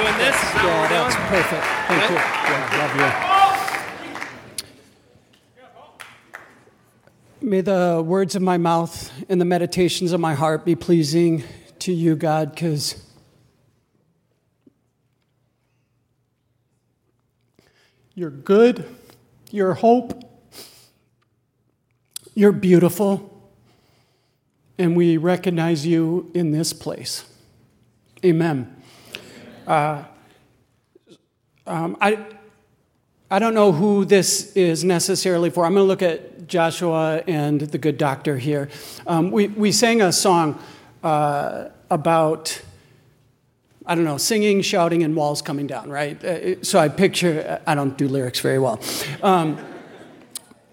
doing this? Yeah, that's doing? perfect. Thank Okay. you. Yeah, love you. May the words of my mouth and the meditations of my heart be pleasing to you, God, because you're good, you're hope, you're beautiful, and we recognize you in this place. Amen. Uh, um, I, I don't know who this is necessarily for. I'm going to look at Joshua and the good doctor here. Um, we, we sang a song uh, about, I don't know, singing, shouting, and walls coming down, right? Uh, so I picture, I don't do lyrics very well. Um,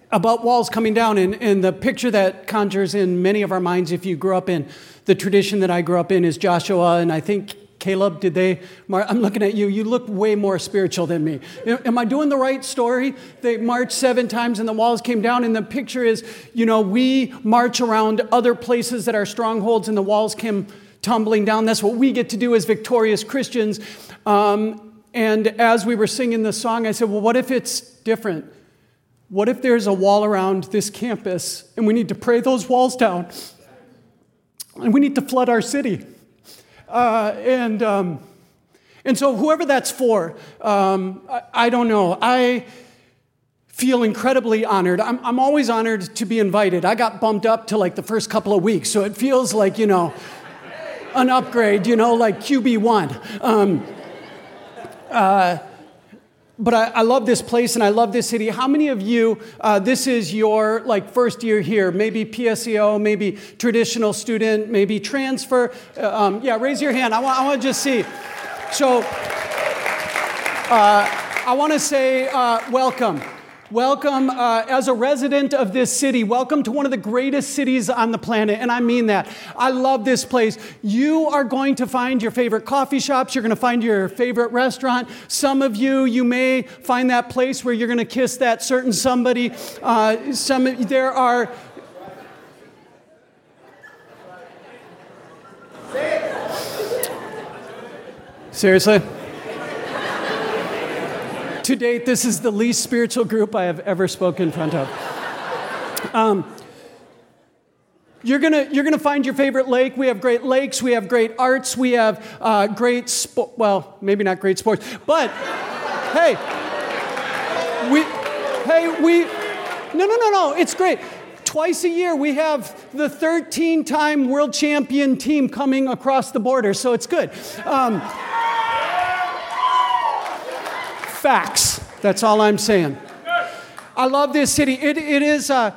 about walls coming down, and, and the picture that conjures in many of our minds, if you grew up in the tradition that I grew up in, is Joshua, and I think Caleb, did they? I'm looking at you. You look way more spiritual than me. Am I doing the right story? They marched seven times and the walls came down. And the picture is, you know, we march around other places that are strongholds and the walls came tumbling down. That's what we get to do as victorious Christians. Um, and as we were singing the song, I said, well, what if it's different? What if there's a wall around this campus and we need to pray those walls down? And we need to flood our city. Uh, and, um, and so, whoever that's for, um, I, I, don't know. I feel incredibly honored. I'm, I'm always honored to be invited. I got bumped up to like the first couple of weeks, so it feels like, you know, an upgrade, you know, like QB1. Um, uh, but I, I, love this place and I love this city. How many of you, uh, this is your like first year here? Maybe PSEO, maybe traditional student, maybe transfer. Uh, um, yeah, raise your hand. I want, I want to just see. So uh, I want to say uh, welcome. Welcome uh, as a resident of this city. Welcome to one of the greatest cities on the planet. And I mean that. I love this place. You are going to find your favorite coffee shops. You're going to find your favorite restaurant. Some of you, you may find that place where you're going to kiss that certain somebody. Uh, some, there are. Seriously? To date, this is the least spiritual group I have ever spoken in front of. Um, you're gonna, you're gonna find your favorite lake. We have great lakes, we have great arts, we have uh, great, spo- well, maybe not great sports, but hey, we, hey, we, no, no, no, no, it's great. Twice a year, we have the 13 time world champion team coming across the border, so it's good. Um, facts. That's all I'm saying. I love this city. It, it is, uh,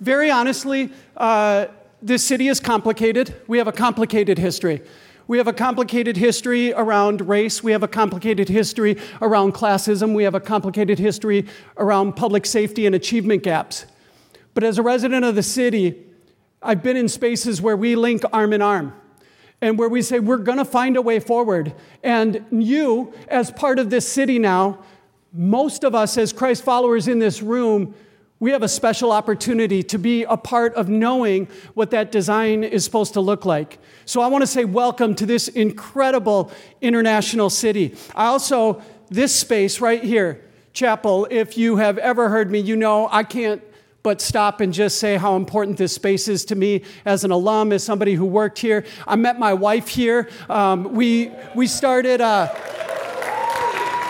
very honestly, uh, this city is complicated. We have a complicated history. We have a complicated history around race. We have a complicated history around classism. We have a complicated history around public safety and achievement gaps. But as a resident of the city, I've been in spaces where we link arm in arm and where we say we're going to find a way forward. And you, as part of this city now, most of us as Christ followers in this room, we have a special opportunity to be a part of knowing what that design is supposed to look like. So I want to say welcome to this incredible international city. I also, this space right here, chapel, if you have ever heard me, you know I can't but stop and just say how important this space is to me as an alum, as somebody who worked here. I met my wife here. Um, we, we started. Uh,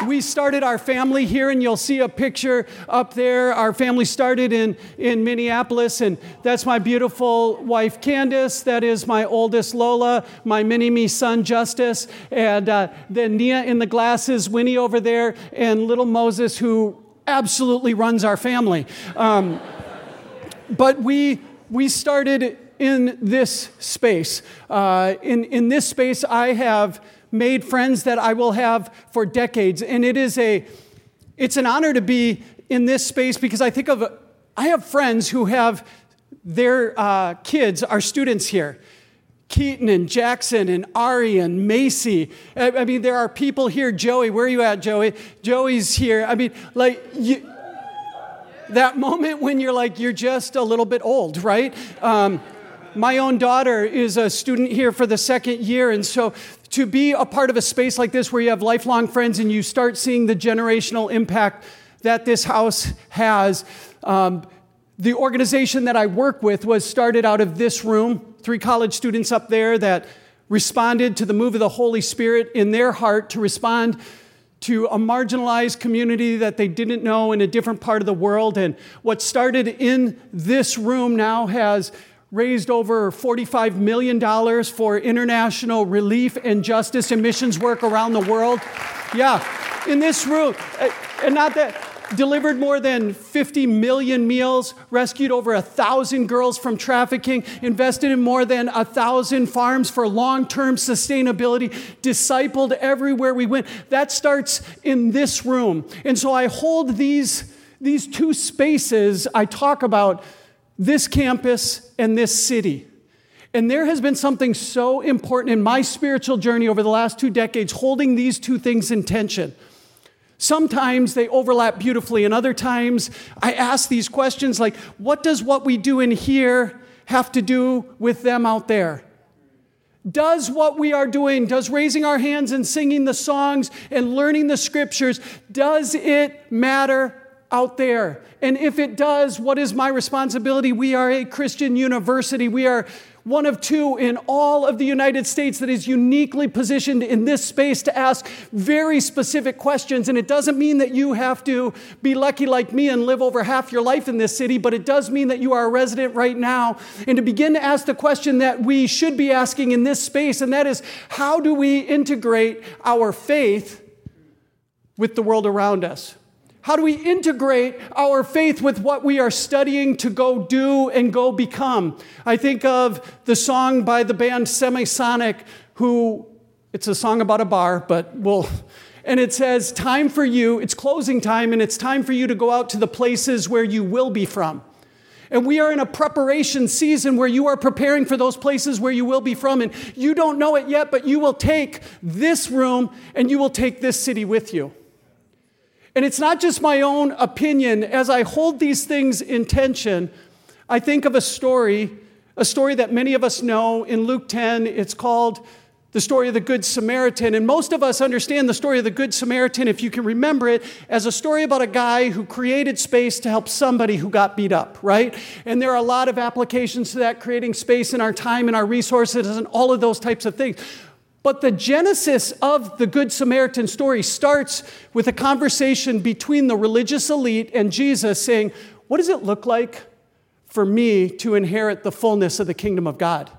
we started our family here, and you'll see a picture up there. Our family started in, in Minneapolis, and that's my beautiful wife, Candace. That is my oldest, Lola, my mini me son, Justice, and uh, then Nia in the glasses, Winnie over there, and little Moses, who absolutely runs our family. Um, but we, we started in this space. Uh, in, in this space, I have made friends that I will have for decades. And it is a, it's an honor to be in this space because I think of, I have friends who have their uh, kids are students here. Keaton and Jackson and Ari and Macy. I, I, mean, there are people here. Joey, where are you at, Joey? Joey's here. I mean, like, you, that moment when you're like, you're just a little bit old, right? Um, my own daughter is a student here for the second year, and so to be a part of a space like this where you have lifelong friends and you start seeing the generational impact that this house has. Um, the organization that I work with was started out of this room, three college students up there that responded to the move of the Holy Spirit in their heart to respond to a marginalized community that they didn't know in a different part of the world. And what started in this room now has raised over $45 million for international relief and justice and missions work around the world. Yeah, in this room. And not that, delivered more than 50 million meals, rescued over a thousand girls from trafficking, invested in more than a thousand farms for long term sustainability, discipled everywhere we went. That starts in this room. And so I hold these, these two spaces I talk about this campus and this city. And there has been something so important in my spiritual journey over the last two decades, holding these two things in tension. Sometimes they overlap beautifully, and other times I ask these questions like, what does what we do in here have to do with them out there? Does what we are doing, does raising our hands and singing the songs and learning the scriptures, does it matter out there? And if it does, what is my responsibility? We are a Christian university. We are one of two in all of the United States that is uniquely positioned in this space to ask very specific questions. And it doesn't mean that you have to be lucky like me and live over half your life in this city, but it does mean that you are a resident right now. And to begin to ask the question that we should be asking in this space, and that is how do we integrate our faith with the world around us? How do we integrate our faith with what we are studying to go do and go become? I think of the song by the band Semisonic, who it's a song about a bar, but we'll. And it says, Time for you, it's closing time, and it's time for you to go out to the places where you will be from. And we are in a preparation season where you are preparing for those places where you will be from. And you don't know it yet, but you will take this room and you will take this city with you. And it's not just my own opinion. As I hold these things in tension, I think of a story, a story that many of us know in Luke 10. It's called the story of the Good Samaritan. And most of us understand the story of the Good Samaritan, if you can remember it, as a story about a guy who created space to help somebody who got beat up, right? And there are a lot of applications to that, creating space in our time and our resources and all of those types of things. But the genesis of the Good Samaritan story starts with a conversation between the religious elite and Jesus saying, What does it look like for me to inherit the fullness of the kingdom of God?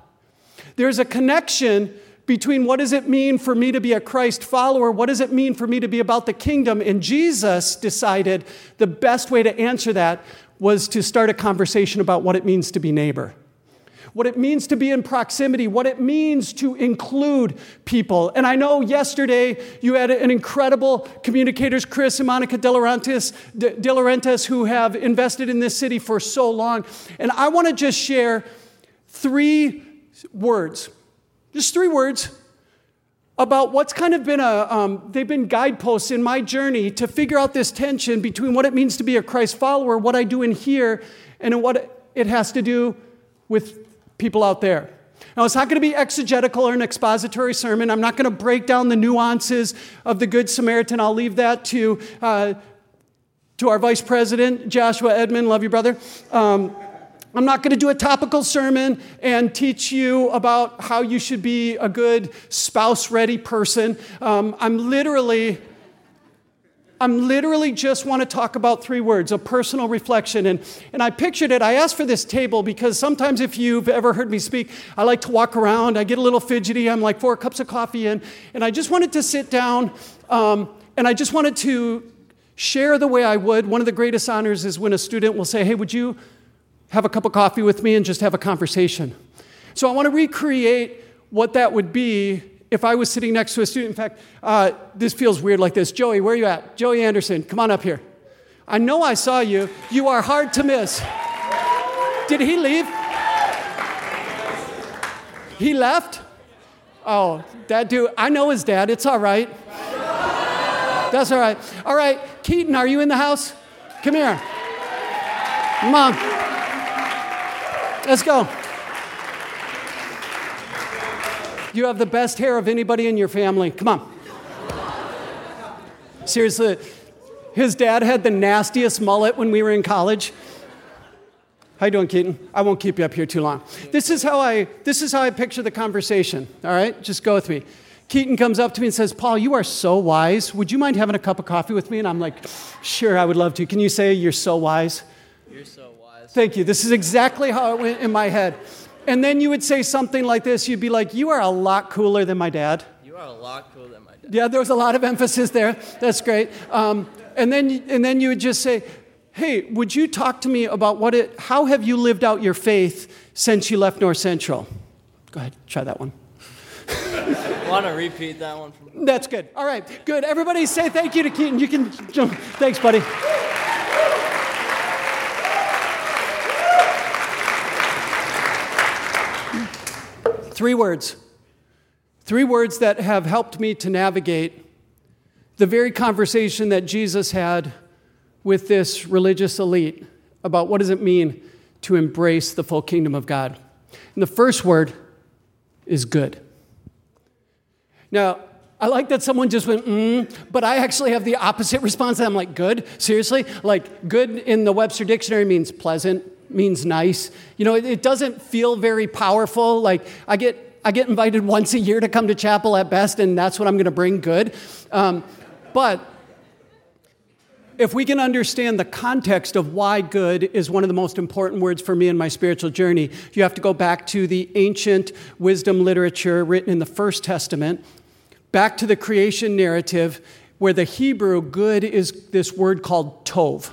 There's a connection between what does it mean for me to be a Christ follower? What does it mean for me to be about the kingdom? And Jesus decided the best way to answer that was to start a conversation about what it means to be neighbor what it means to be in proximity, what it means to include people. And I know yesterday you had an incredible communicators, Chris and Monica De Laurentiis, who have invested in this city for so long. And I want to just share three words, just three words about what's kind of been a um, they've been guideposts in my journey to figure out this tension between what it means to be a christ follower what i do in here and what it has to do with people out there. Now, it's not going to be exegetical or an expository sermon. I'm not going to break down the nuances of the Good Samaritan. I'll leave that to, uh, to our Vice President, Joshua Edmond. Love you, brother. Um, I'm not going to do a topical sermon and teach you about how you should be a good spouse ready person. Um, I'm literally I'm literally just want to talk about three words a personal reflection. And, and I pictured it. I asked for this table because sometimes, if you've ever heard me speak, I like to walk around. I get a little fidgety. I'm like four cups of coffee in. And I just wanted to sit down um, and I just wanted to share the way I would. One of the greatest honors is when a student will say, Hey, would you have a cup of coffee with me and just have a conversation? So I want to recreate what that would be if I was sitting next to a student, in fact, uh, this feels weird like this. Joey, where are you at? Joey Anderson, come on up here. I know I saw you. You are hard to miss. Did he leave? He left? Oh, that dude, I know his dad. It's all right. That's all right. All right, Keaton, are you in the house? Come here. Mom. Let's go. You have the best hair of anybody in your family. Come on. Seriously, his dad had the nastiest mullet when we were in college. How you doing, Keaton? I won't keep you up here too long. This is how I this is how I picture the conversation. All right, just go with me. Keaton comes up to me and says, "Paul, you are so wise. Would you mind having a cup of coffee with me?" And I'm like, "Sure, I would love to." Can you say you're so wise? You're so wise. Thank you. This is exactly how it went in my head. And then you would say something like this. You'd be like, "You are a lot cooler than my dad." You are a lot cooler than my dad. Yeah, there was a lot of emphasis there. That's great. Um, and then and then you would just say, hey, would you talk to me about what it, how have you lived out your faith since you left North Central? Go ahead, try that one. Want to repeat that one? From- That's good. All right, good. Everybody say thank you to Keaton. You can jump. Thanks, buddy. Three words. Three words that have helped me to navigate the very conversation that Jesus had with this religious elite about what does it mean to embrace the full kingdom of God. And the first word is good. Now, I like that someone just went, mm, but I actually have the opposite response. I'm like, good? Seriously? Like, good in the Webster Dictionary means pleasant, means nice. You know, it, it doesn't feel very powerful. Like, I get, I get invited once a year to come to chapel at best, and that's what I'm going to bring good. Um, but if we can understand the context of why good is one of the most important words for me in my spiritual journey, you have to go back to the ancient wisdom literature written in the First Testament, back to the creation narrative, where the Hebrew good is this word called tov.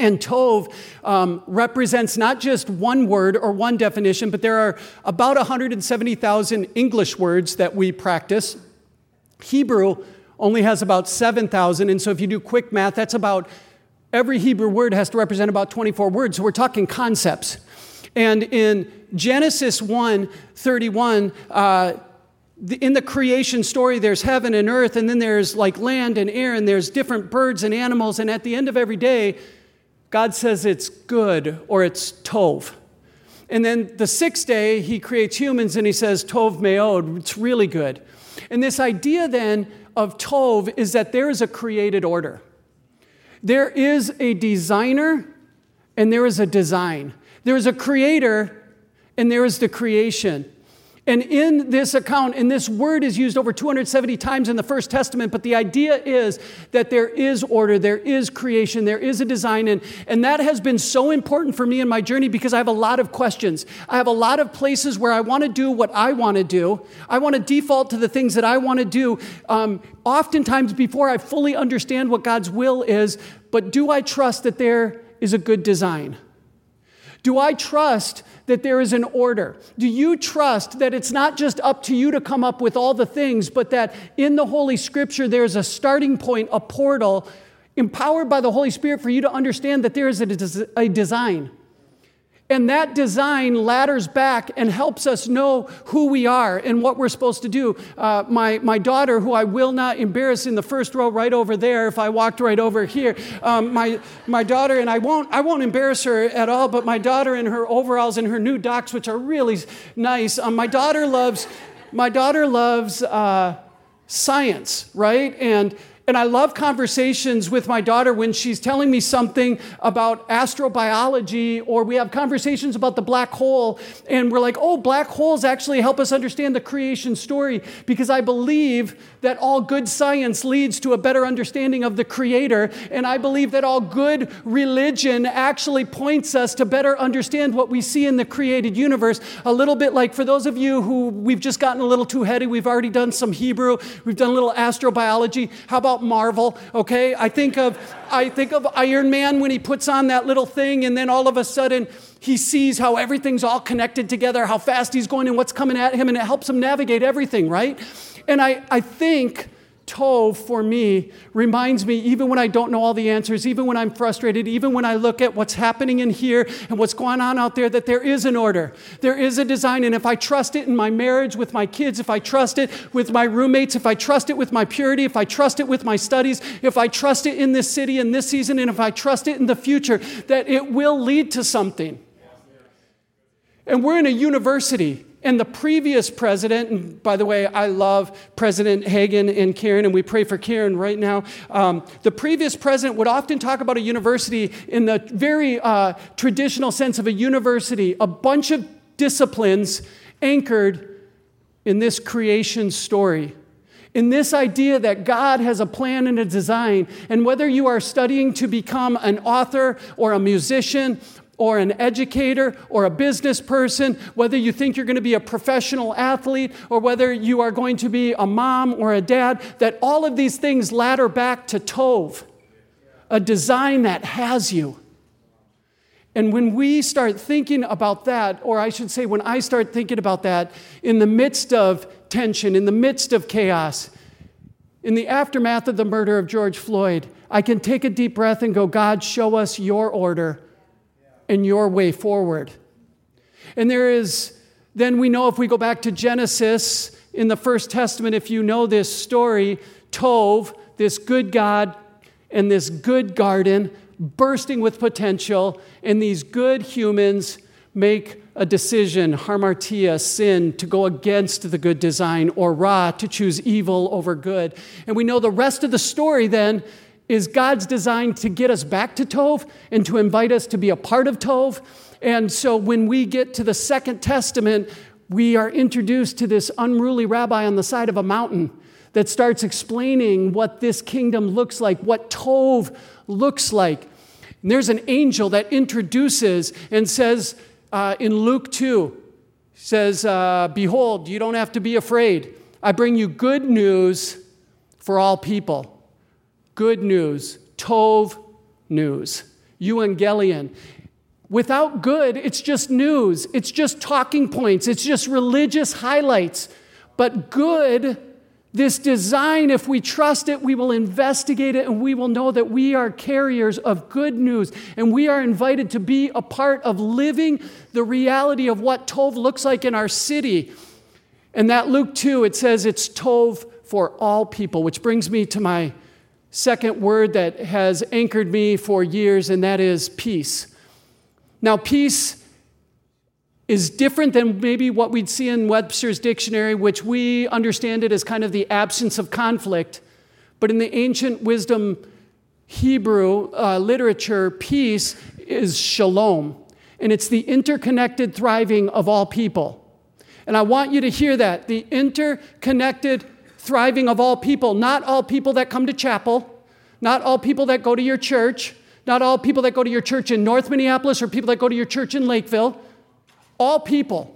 And tov um, represents not just one word or one definition, but there are about 170,000 English words that we practice. Hebrew only has about 7,000. And so if you do quick math, that's about every Hebrew word has to represent about 24 words. So we're talking concepts. And in Genesis 1 31, uh, in the creation story, there's heaven and earth, and then there's like land and air, and there's different birds and animals. And at the end of every day, God says it's good or it's tov. And then the sixth day, he creates humans and he says, Tov meod, it's really good. And this idea then of Tov is that there is a created order. There is a designer and there is a design. There is a creator and there is the creation. And in this account, and this word is used over 270 times in the First Testament, but the idea is that there is order, there is creation, there is a design. And, and that has been so important for me in my journey because I have a lot of questions. I have a lot of places where I want to do what I want to do. I want to default to the things that I want to do, um, oftentimes before I fully understand what God's will is. But do I trust that there is a good design? Do I trust that there is an order? Do you trust that it's not just up to you to come up with all the things, but that in the Holy Scripture there's a starting point, a portal, empowered by the Holy Spirit for you to understand that there is a, a design? And that design ladders back and helps us know who we are and what we're supposed to do. Uh, my, my daughter, who I will not embarrass in the first row right over there if I walked right over here, um, my, my daughter, and I won't, I won't embarrass her at all, but my daughter in her overalls and her new docs, which are really nice, um, my daughter loves, my daughter loves uh, science, right? And and I love conversations with my daughter when she's telling me something about astrobiology, or we have conversations about the black hole, and we're like, oh, black holes actually help us understand the creation story because I believe that all good science leads to a better understanding of the Creator, and I believe that all good religion actually points us to better understand what we see in the created universe. A little bit like for those of you who we've just gotten a little too heady, we've already done some Hebrew, we've done a little astrobiology. How about about Marvel, okay? I think of I think of Iron Man when he puts on that little thing and then all of a sudden he sees how everything's all connected together, how fast he's going and what's coming at him and it helps him navigate everything, right? And I I think Tov for me reminds me, even when I don't know all the answers, even when I'm frustrated, even when I look at what's happening in here and what's going on out there, that there is an order. There is a design. And if I trust it in my marriage with my kids, if I trust it with my roommates, if I trust it with my purity, if I trust it with my studies, if I trust it in this city in this season, and if I trust it in the future, that it will lead to something. And we're in a university And the previous president, and by the way, I love President Hagan and Karen, and we pray for Karen right now. Um, the previous president would often talk about a university in the very uh, traditional sense of a university, a bunch of disciplines anchored in this creation story. In this idea that God has a plan and a design, and whether you are studying to become an author or a musician or an educator or a business person, whether you think you're going to be a professional athlete or whether you are going to be a mom or a dad, that all of these things ladder back to Tov, a design that has you. And when we start thinking about that, or I should say, when I start thinking about that in the midst of tension, in the midst of chaos, in the aftermath of the murder of George Floyd, I can take a deep breath and go, God, show us your order and your way forward. And there is, then we know if we go back to Genesis in the First Testament, if you know this story, Tov, this good God and this good garden bursting with potential, and these good humans make a decision, hamartia, sin, to go against the good design, or ra, to choose evil over good. And we know the rest of the story then is God's design to get us back to Tov and to invite us to be a part of Tov. And so when we get to the Second Testament, we are introduced to this unruly rabbi on the side of a mountain that starts explaining what this kingdom looks like, what Tov looks like. And there's an angel that introduces and says uh, in Luke 2, says, uh, Behold, you don't have to be afraid. I bring you good news for all people good news, Tov news, evangelion. Without good, it's just news, it's just talking points, it's just religious highlights. But good, this design, if we trust it, we will investigate it and we will know that we are carriers of good news. And we are invited to be a part of living the reality of what Tov looks like in our city. And that Luke 2, it says it's Tov for all people, which brings me to my second word that has anchored me for years, and that is peace. Now, peace is different than maybe what we'd see in Webster's dictionary, which we understand it as kind of the absence of conflict. But in the ancient wisdom Hebrew uh, literature, peace is shalom, and it's the interconnected thriving of all people. And I want you to hear that the interconnected thriving of all people, not all people that come to chapel, not all people that go to your church, not all people that go to your church in North Minneapolis or people that go to your church in Lakeville, all people.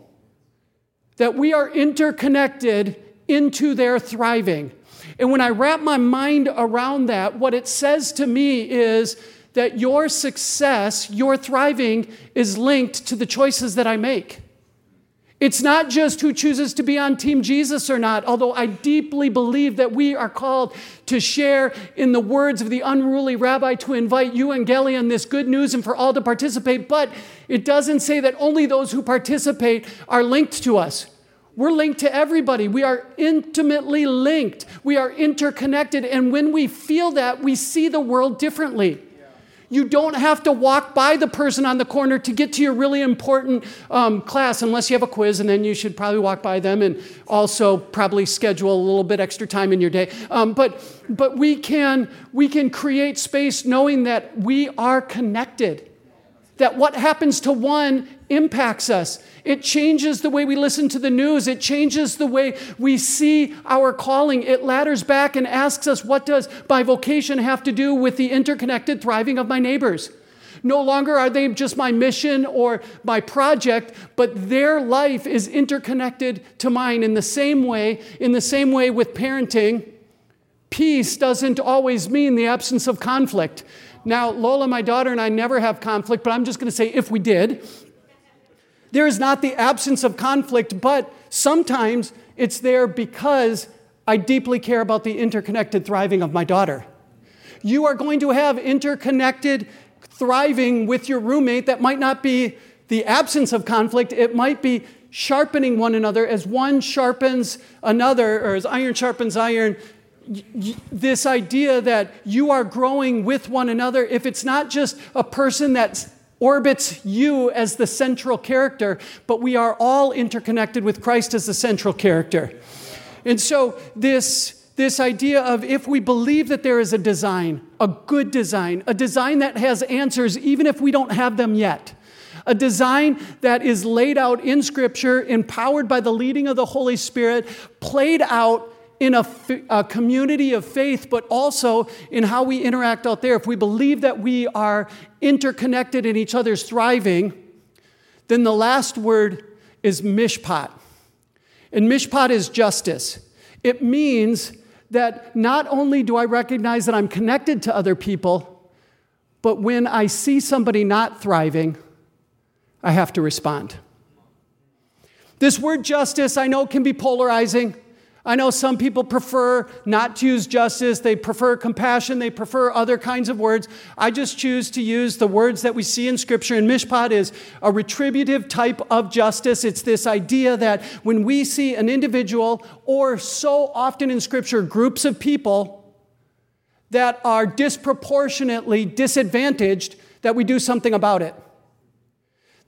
That we are interconnected into their thriving. And when I wrap my mind around that, what it says to me is that your success, your thriving, is linked to the choices that I make. It's not just who chooses to be on Team Jesus or not, although I deeply believe that we are called to share in the words of the unruly rabbi to invite evangelion, this good news, and for all to participate. But it doesn't say that only those who participate are linked to us. We're linked to everybody. We are intimately linked. We are interconnected. And when we feel that, we see the world differently. You don't have to walk by the person on the corner to get to your really important um, class unless you have a quiz, and then you should probably walk by them and also probably schedule a little bit extra time in your day. Um, but but we, can, we can create space knowing that we are connected, that what happens to one impacts us. It changes the way we listen to the news. It changes the way we see our calling. It ladders back and asks us, what does my vocation have to do with the interconnected thriving of my neighbors? No longer are they just my mission or my project, but their life is interconnected to mine in the same way, in the same way with parenting. Peace doesn't always mean the absence of conflict. Now, Lola, my daughter, and I never have conflict, but I'm just going to say if we did, there is not the absence of conflict, but sometimes it's there because I deeply care about the interconnected thriving of my daughter. You are going to have interconnected thriving with your roommate that might not be the absence of conflict, it might be sharpening one another as one sharpens another, or as iron sharpens iron. This idea that you are growing with one another, if it's not just a person that's orbits you as the central character, but we are all interconnected with Christ as the central character. And so, this this idea of if we believe that there is a design, a good design, a design that has answers even if we don't have them yet, a design that is laid out in Scripture, empowered by the leading of the Holy Spirit, played out in a, a, community of faith, but also in how we interact out there. If we believe that we are interconnected in each other's thriving, then the last word is mishpat. And mishpat is justice. It means that not only do I recognize that I'm connected to other people, but when I see somebody not thriving, I have to respond. This word justice, I know, can be polarizing. I know some people prefer not to use justice, they prefer compassion, they prefer other kinds of words. I just choose to use the words that we see in Scripture. And mishpat is a retributive type of justice. It's this idea that when we see an individual, or so often in Scripture, groups of people that are disproportionately disadvantaged, that we do something about it.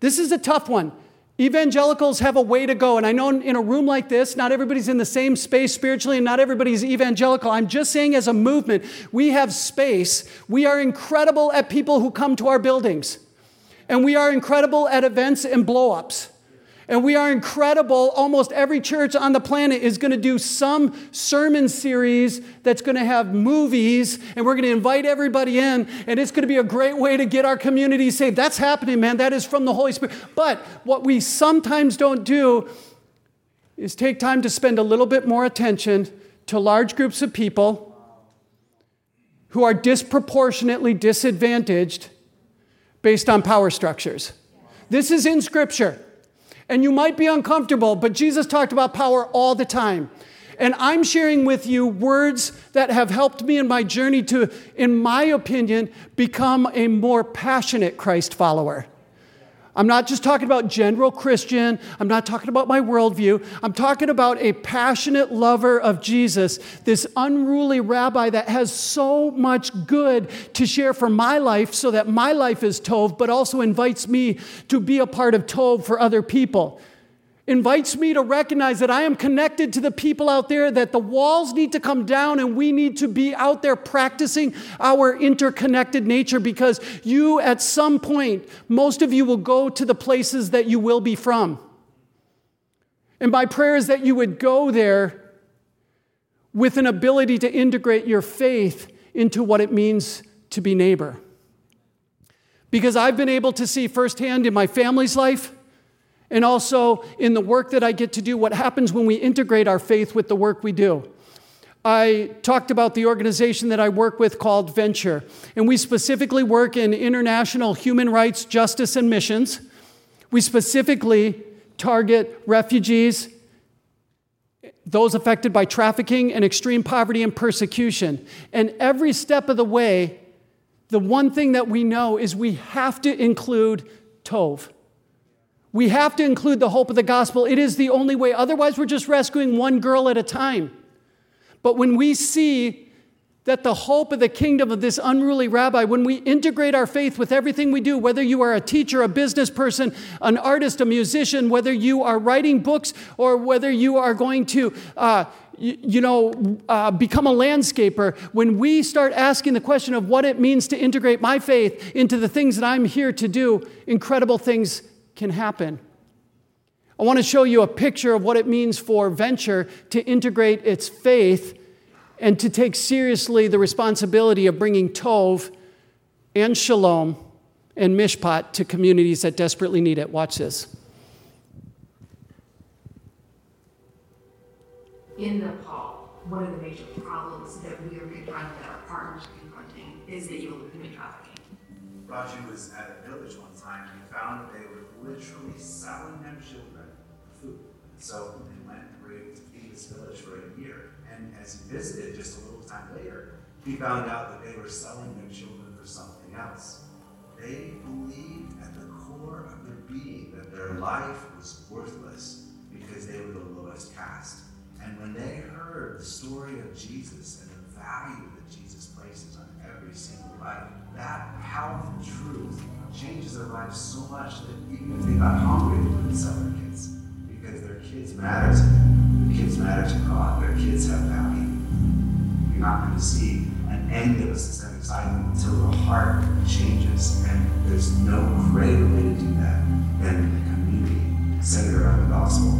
This is a tough one. Evangelicals have a way to go. And I know in a room like this, not everybody's in the same space spiritually and not everybody's evangelical. I'm just saying, as a movement, we have space. We are incredible at people who come to our buildings, and we are incredible at events and blow ups. And we are incredible. Almost every church on the planet is going to do some sermon series that's going to have movies, and we're going to invite everybody in, and it's going to be a great way to get our community saved. That's happening, man. That is from the Holy Spirit. But what we sometimes don't do is take time to spend a little bit more attention to large groups of people who are disproportionately disadvantaged based on power structures. This is in Scripture and you might be uncomfortable, but Jesus talked about power all the time. And I'm sharing with you words that have helped me in my journey to, in my opinion, become a more passionate Christ follower. I'm not just talking about general Christian. I'm not talking about my worldview. I'm talking about a passionate lover of Jesus, this unruly rabbi that has so much good to share for my life so that my life is Tov, but also invites me to be a part of Tov for other people invites me to recognize that I am connected to the people out there, that the walls need to come down and we need to be out there practicing our interconnected nature because you, at some point, most of you will go to the places that you will be from. And my prayer is that you would go there with an ability to integrate your faith into what it means to be neighbor. Because I've been able to see firsthand in my family's life and also in the work that I get to do, what happens when we integrate our faith with the work we do. I talked about the organization that I work with called Venture, and we specifically work in international human rights, justice, and missions. We specifically target refugees, those affected by trafficking and extreme poverty and persecution. And every step of the way, the one thing that we know is we have to include Tov. We have to include the hope of the gospel. It is the only way. Otherwise, we're just rescuing one girl at a time. But when we see that the hope of the kingdom of this unruly rabbi, when we integrate our faith with everything we do, whether you are a teacher, a business person, an artist, a musician, whether you are writing books, or whether you are going to, uh, you, you, know, uh, become a landscaper, when we start asking the question of what it means to integrate my faith into the things that I'm here to do, incredible things can happen. I want to show you a picture of what it means for Venture to integrate its faith and to take seriously the responsibility of bringing Tov and Shalom and Mishpat to communities that desperately need it. Watch this. In Nepal, one of the major problems that we are confronting, that our partners are confronting, is the evil of human trafficking. Raju was selling their children food. So they went and were this village for a year. And as he visited just a little time later, he found out that they were selling their children for something else. They believed at the core of their being that their life was worthless because they were the lowest caste. And when they heard the story of Jesus and the value that Jesus places on every single life, that powerful truth changes their lives so much that even if they got hungry, they wouldn't sell their kids because their kids matter to them. Their kids matter to God. Their kids have value. You're not going to see an end of a systemic cycle until the heart changes. And there's no greater way to do that than community centered around the gospel.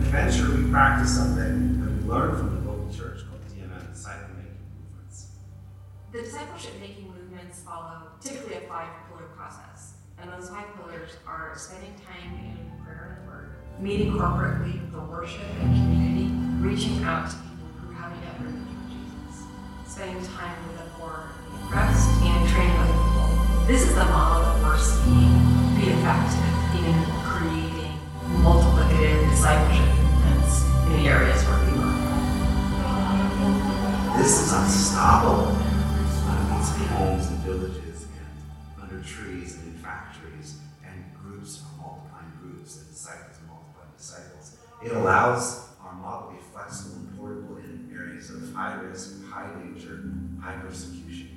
Adventure, we practice something that we learn from meeting corporately for worship and community, reaching out to people who haven't yet heard of Jesus, spending time with the poor oppressed, and training other people. This is the model that we're seeing be effective in creating multiplicative discipleship movements in the areas where we work. This is unstoppable. Under these homes It allows our model to be flexible and portable in areas of high risk, high danger, high persecution.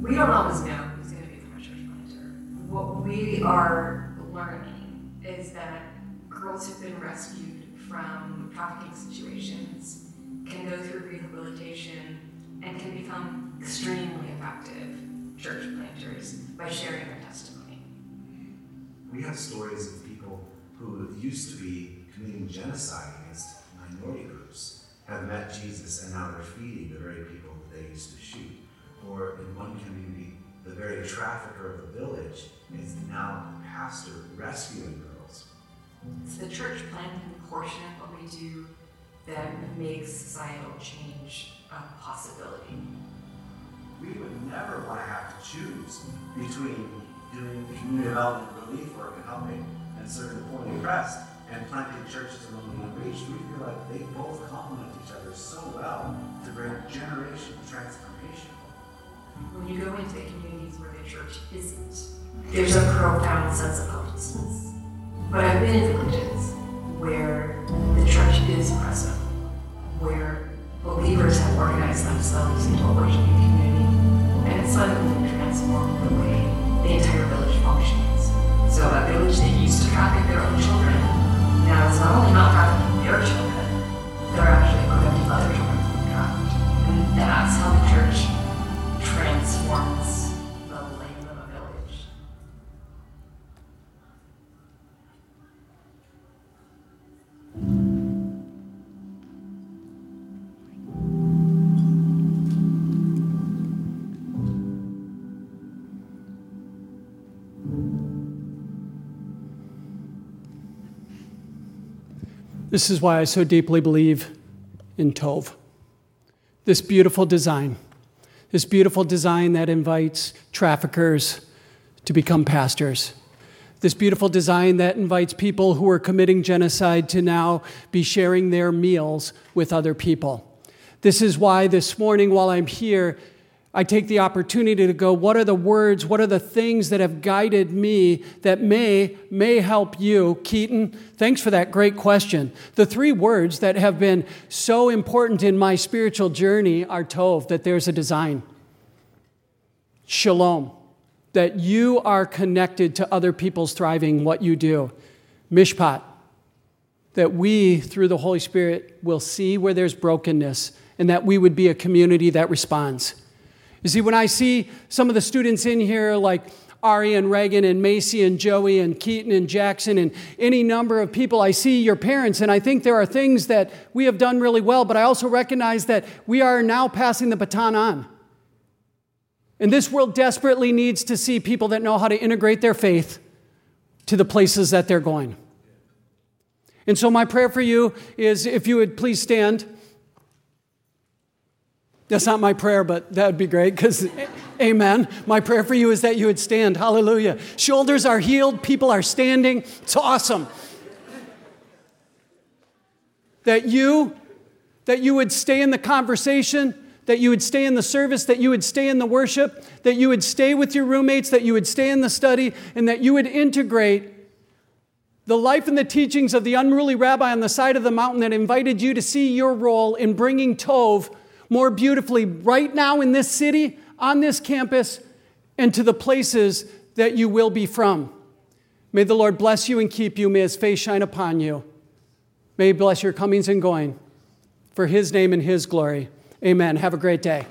We don't always know who's going to become a church planter. What we are learning is that girls who've been rescued from trafficking situations can go through rehabilitation and can become extremely effective church planters by sharing their testimony. We have stories of people who used to be committing genocide against minority groups have met Jesus and now they're feeding the very people that they used to shoot. Or in one community, the very trafficker of the village is now the pastor rescuing girls. It's the church planting portion of what we do that makes societal change a possibility. We would never want to have to choose between doing community development relief work and helping and poor and the oppressed and planting churches among the unreached. We feel like they both complement each other so well to bring generational transformation. When you go into communities where the church isn't, there's a profound sense of hopelessness. But I've been in villages where the church is present, where believers have organized themselves into a worshiping community, This is why I so deeply believe in Tov. This beautiful design, this beautiful design that invites traffickers to become pastors. This beautiful design that invites people who are committing genocide to now be sharing their meals with other people. This is why this morning, while I'm here, I take the opportunity to go, what are the words, what are the things that have guided me that may, may help you? Keaton, thanks for that great question. The three words that have been so important in my spiritual journey are Tov, that there's a design. Shalom, that you are connected to other people's thriving, what you do. Mishpat, that we, through the Holy Spirit, will see where there's brokenness and that we would be a community that responds. You see, when I see some of the students in here, like Ari and Reagan and Macy and Joey and Keaton and Jackson and any number of people, I see your parents, and I think there are things that we have done really well, but I also recognize that we are now passing the baton on. And this world desperately needs to see people that know how to integrate their faith to the places that they're going. And so, my prayer for you is if you would please stand. That's not my prayer, but that would be great because, amen. My prayer for you is that you would stand. Hallelujah. Shoulders are healed, people are standing. It's awesome. That you, that you would stay in the conversation, that you would stay in the service, that you would stay in the worship, that you would stay with your roommates, that you would stay in the study, and that you would integrate the life and the teachings of the unruly rabbi on the side of the mountain that invited you to see your role in bringing Tov more beautifully right now in this city, on this campus, and to the places that you will be from. May the Lord bless you and keep you. May his face shine upon you. May he bless your comings and going for his name and his glory. Amen. Have a great day.